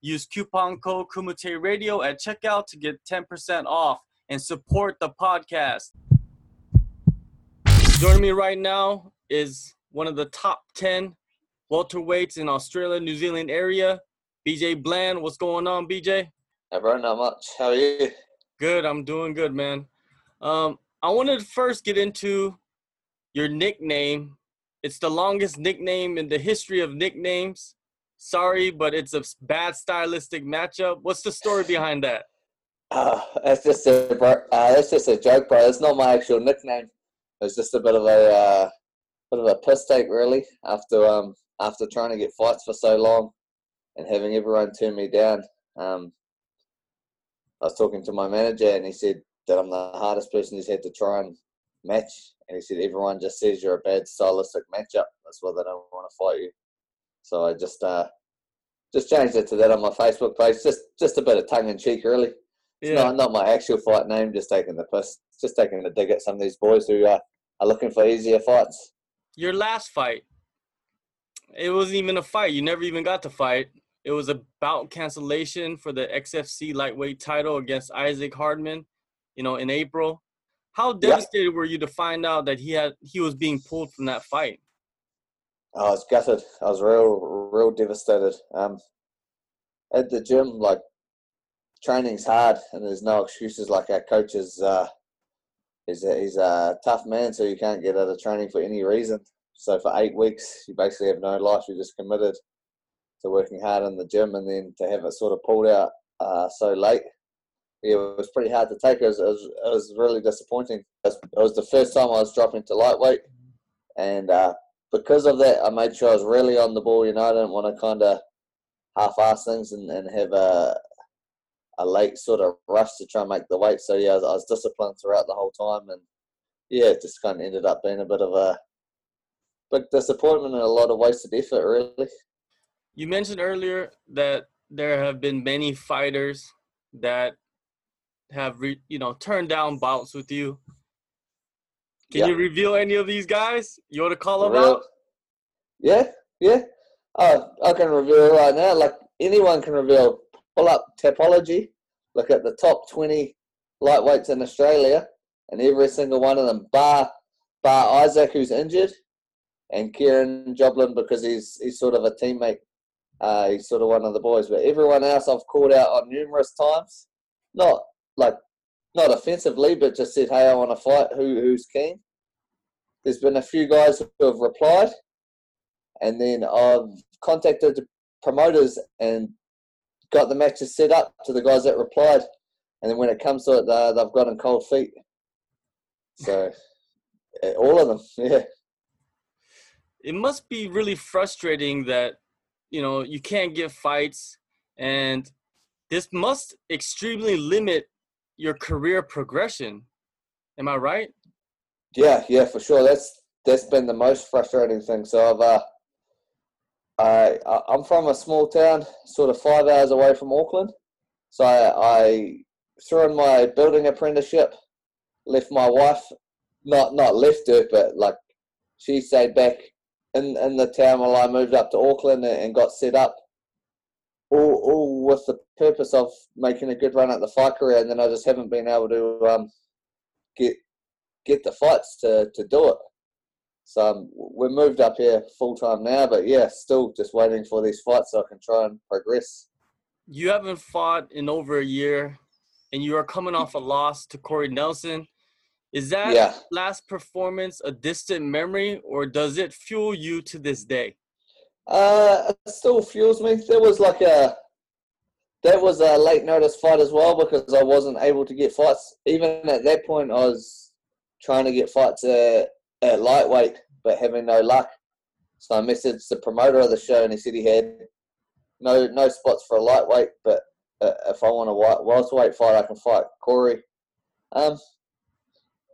Use coupon code Kumite Radio at checkout to get 10% off and support the podcast. Joining me right now is one of the top 10 welterweights in Australia, New Zealand area, BJ Bland. What's going on, BJ? Hey, bro, not much. How are you? Good. I'm doing good, man. Um, I wanted to first get into your nickname. It's the longest nickname in the history of nicknames. Sorry, but it's a bad stylistic matchup. What's the story behind that? Uh, that's just a uh, that's just a joke, bro. It's not my actual nickname. It's just a bit of a uh, bit of a piss take, really. After um after trying to get fights for so long and having everyone turn me down, um, I was talking to my manager and he said that I'm the hardest person he's had to try and match. And he said everyone just says you're a bad stylistic matchup. That's why they don't want to fight you. So I just uh, just changed it to that on my Facebook page. Just just a bit of tongue in cheek, really. It's yeah. not not my actual fight name. Just taking the piss. Just taking the dig at some of these boys who uh, are looking for easier fights. Your last fight, it wasn't even a fight. You never even got to fight. It was a bout cancellation for the XFC lightweight title against Isaac Hardman. You know, in April. How devastated yeah. were you to find out that he had he was being pulled from that fight? I was gutted. I was real, real devastated. Um, at the gym, like training's hard, and there's no excuses. Like our coach is, uh, he's a, he's a tough man, so you can't get out of training for any reason. So for eight weeks, you basically have no life. You're just committed to working hard in the gym, and then to have it sort of pulled out uh, so late, it was pretty hard to take. It was, it was, it was really disappointing. It was the first time I was dropping to lightweight, and uh, because of that, I made sure I was really on the ball. You know, I didn't want to kind of half-ass things and, and have a a late sort of rush to try and make the weight. So yeah, I was, I was disciplined throughout the whole time, and yeah, it just kind of ended up being a bit of a big disappointment and a lot of wasted effort, really. You mentioned earlier that there have been many fighters that have re, you know turned down bouts with you. Can yeah. you reveal any of these guys? You want to call them out? Yeah, yeah. Uh, I can reveal right now. Like anyone can reveal. Pull up Tapology. Look at the top twenty lightweights in Australia, and every single one of them, bar bar Isaac, who's injured, and Kieran Joblin because he's he's sort of a teammate. Uh, he's sort of one of the boys, but everyone else I've called out on numerous times. Not like not offensively, but just said, "Hey, I want to fight. Who who's keen?" There's been a few guys who have replied, and then I've contacted the promoters and got the matches set up to the guys that replied, and then when it comes to it, uh, they've gotten cold feet. So, all of them, yeah. It must be really frustrating that you know you can't get fights, and this must extremely limit your career progression. Am I right? Yeah, yeah, for sure. That's that's been the most frustrating thing. So I've uh, I I'm from a small town, sort of five hours away from Auckland. So I, I threw in my building apprenticeship, left my wife, not not left her, but like she stayed back in in the town while I moved up to Auckland and got set up all, all with the purpose of making a good run at the fight career, and then I just haven't been able to um, get get the fights to, to do it. So um, we're moved up here full time now, but yeah, still just waiting for these fights so I can try and progress. You haven't fought in over a year, and you are coming off a loss to Corey Nelson. Is that yeah. last performance a distant memory, or does it fuel you to this day? Uh, it still fuels me. There was like a that was a late notice fight as well because I wasn't able to get fights. Even at that point, I was trying to get fights at, at lightweight, but having no luck. So I messaged the promoter of the show, and he said he had no no spots for a lightweight, but uh, if I want a welterweight fight, I can fight Corey. Um,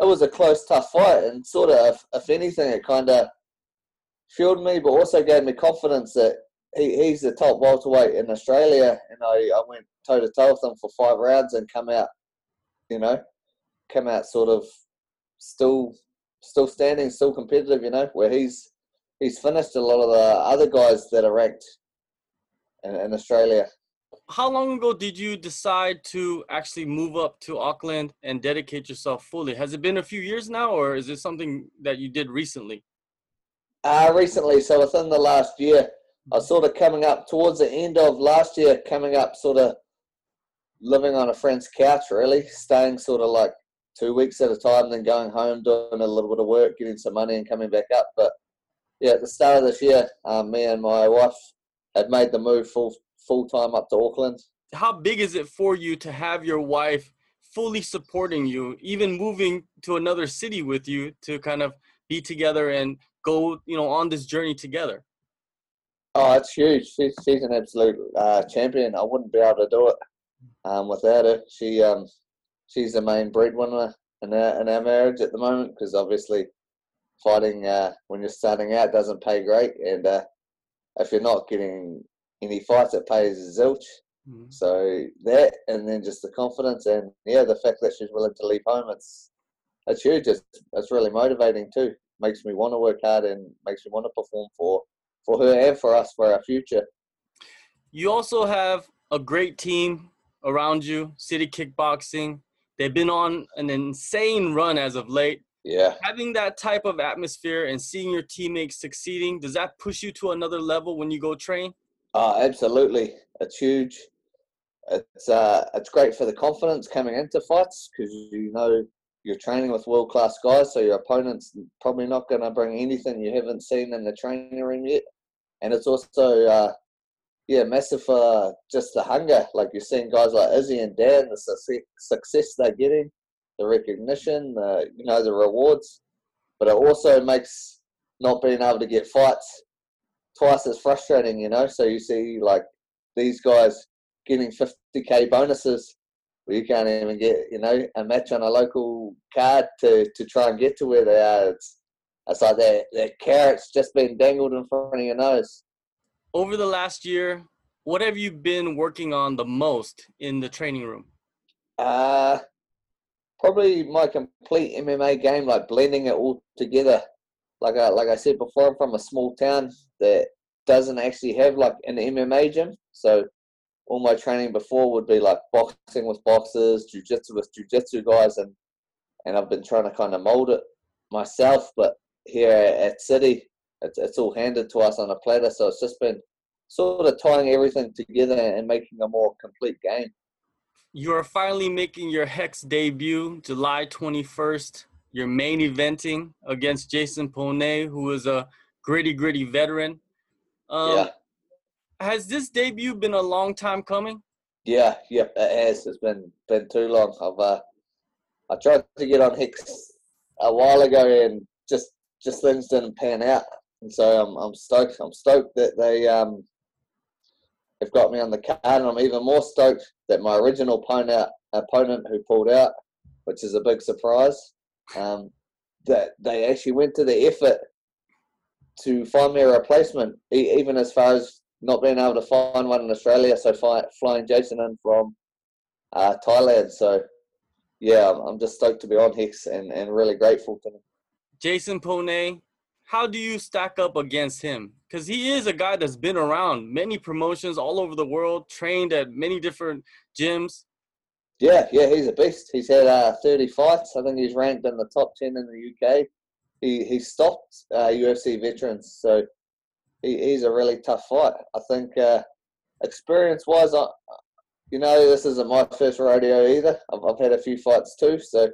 it was a close, tough fight, and sort of, if, if anything, it kind of fueled me, but also gave me confidence that he, he's the top welterweight in Australia, and I, I went toe to toe with him for five rounds and come out, you know, come out sort of still still standing, still competitive, you know, where he's he's finished a lot of the other guys that are ranked in, in Australia. How long ago did you decide to actually move up to Auckland and dedicate yourself fully? Has it been a few years now, or is it something that you did recently? Uh, recently, so within the last year, I sort of coming up towards the end of last year, coming up sort of living on a friend's couch, really, staying sort of like two weeks at a time, then going home, doing a little bit of work, getting some money, and coming back up. But yeah, at the start of this year, um, me and my wife had made the move full full time up to Auckland. How big is it for you to have your wife fully supporting you, even moving to another city with you to kind of be together and go, you know, on this journey together? Oh, it's huge. She's, she's an absolute uh, champion. I wouldn't be able to do it um, without her. She um, she's the main breadwinner in our, in our marriage at the moment because obviously fighting uh, when you're starting out doesn't pay great, and uh, if you're not getting any fights, it pays zilch. Mm-hmm. So that, and then just the confidence, and yeah, the fact that she's willing to leave home, it's it's huge. It's, it's really motivating too. Makes me want to work hard and makes me want to perform for for her and for us for our future. You also have a great team around you, City Kickboxing. They've been on an insane run as of late. Yeah. Having that type of atmosphere and seeing your teammates succeeding, does that push you to another level when you go train? Oh, absolutely. It's huge. It's uh, it's great for the confidence coming into fights because you know you're training with world class guys, so your opponent's probably not going to bring anything you haven't seen in the training room yet. And it's also, uh, yeah, massive for just the hunger. Like you're seeing guys like Izzy and Dan, the success they're getting, the recognition, the, you know, the rewards. But it also makes not being able to get fights twice as frustrating, you know. So you see like these guys getting 50k bonuses you can't even get you know a match on a local card to to try and get to where they are. It's it's like that that carrot's just been dangled in front of your nose. Over the last year, what have you been working on the most in the training room? Uh probably my complete MMA game, like blending it all together. Like I like I said before, I'm from a small town that doesn't actually have like an MMA gym, so all my training before would be like boxing with boxers, jujitsu with jujitsu guys, and and I've been trying to kind of mold it myself. But here at City, it's it's all handed to us on a platter, so it's just been sort of tying everything together and making a more complete game. You are finally making your Hex debut, July 21st. You're main eventing against Jason Pone, who is a gritty, gritty veteran. Um, yeah has this debut been a long time coming? Yeah, yep, it has. It's been been too long. I've uh, I tried to get on Hex a while ago and just just things didn't pan out. And so I'm I'm stoked. I'm stoked that they um have got me on the card, and I'm even more stoked that my original opponent opponent who pulled out, which is a big surprise, um, that they actually went to the effort to find me a replacement, even as far as not being able to find one in Australia, so fly, flying Jason in from uh, Thailand. So, yeah, I'm, just stoked to be on Hex and, and really grateful to him. Jason Pone, how do you stack up against him? Because he is a guy that's been around many promotions all over the world, trained at many different gyms. Yeah, yeah, he's a beast. He's had uh, 30 fights. I think he's ranked in the top 10 in the UK. He he stopped uh, UFC veterans, so he, he's a really tough fight. I think uh, experience wise, I, you know, this isn't my first rodeo either. I've, I've had a few fights too, so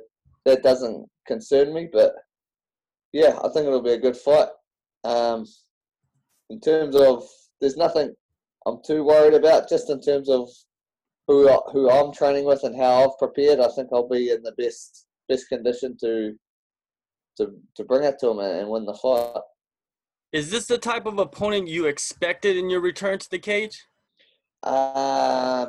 that doesn't concern me. But yeah, I think it'll be a good fight. Um, in terms of, there's nothing I'm too worried about. Just in terms of who who I'm training with and how I've prepared, I think I'll be in the best best condition to to to bring it to him and, and win the fight. Is this the type of opponent you expected in your return to the cage? Uh,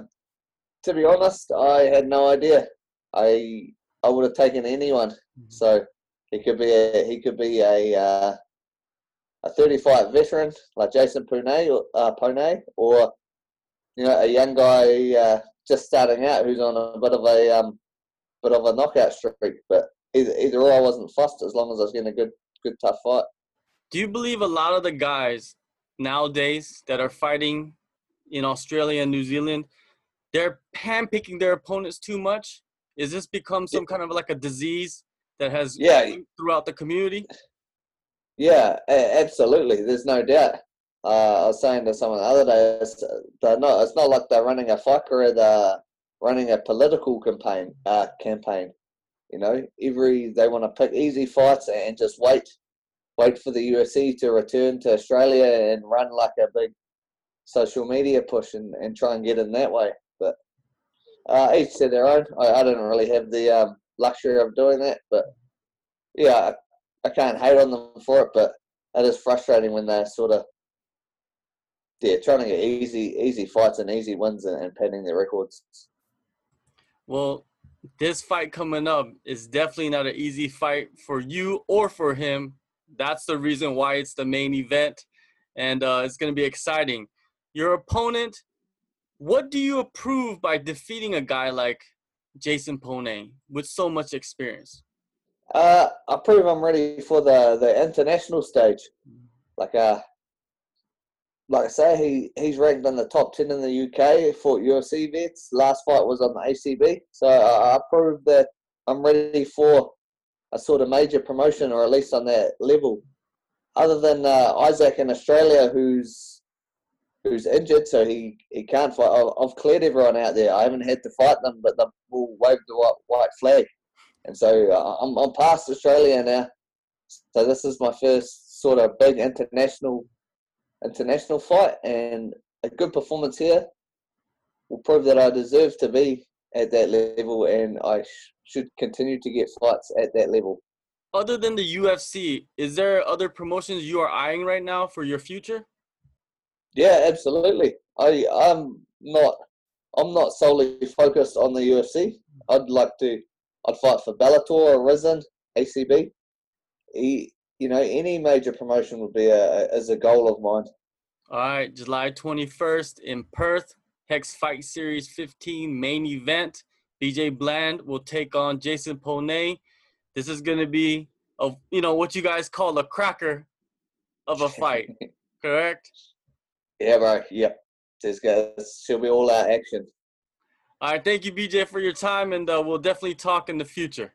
to be honest, I had no idea. I I would have taken anyone. Mm-hmm. So he could be a he could be a uh, a 35 veteran like Jason Pone or uh, Pone, or you know a young guy uh, just starting out who's on a bit of a um, bit of a knockout streak. But either, either or, I wasn't fussed as long as I was getting a good good tough fight. Do you believe a lot of the guys nowadays that are fighting in Australia and New Zealand, they're handpicking their opponents too much? Is this become some kind of like a disease that has yeah throughout the community? Yeah, absolutely. There's no doubt. Uh, I was saying to someone the other day, it's, they're not, it's not like they're running a fight career, they're running a political campaign. Uh, campaign. You know, every they want to pick easy fights and just wait, wait for the UFC to return to Australia and run like a big social media push and, and try and get in that way. But uh, each to their own. I, I don't really have the um, luxury of doing that, but yeah, I, I can't hate on them for it. But it is frustrating when they're sort of yeah trying to get easy easy fights and easy wins and, and padding their records. Well, this fight coming up is definitely not an easy fight for you or for him. That's the reason why it's the main event, and uh, it's going to be exciting. Your opponent what do you approve by defeating a guy like Jason Pone with so much experience? Uh, I prove I'm ready for the, the international stage. Like uh, like I say, he, he's ranked in the top ten in the UK. Fought UFC vets. Last fight was on the ACB, so I, I proved that I'm ready for a sort of major promotion, or at least on that level. Other than uh, Isaac in Australia, who's who's injured, so he, he can't fight. I've cleared everyone out there. I haven't had to fight them, but they've all waved the white, white flag. And so uh, I'm, I'm past Australia now. So this is my first sort of big international international fight, and a good performance here will prove that I deserve to be at that level, and I sh- should continue to get fights at that level. Other than the UFC, is there other promotions you are eyeing right now for your future? Yeah, absolutely. I I'm not I'm not solely focused on the UFC. I'd like to I'd fight for Bellator or Rizin, ACB. He, you know, any major promotion would be a, as a goal of mine. All right, July 21st in Perth, Hex Fight Series 15 main event. BJ Bland will take on Jason Pone. This is going to be a, you know, what you guys call a cracker of a fight, correct? Yeah, bro. Yep. This guy she'll be all out action. All right. Thank you, BJ, for your time, and uh, we'll definitely talk in the future.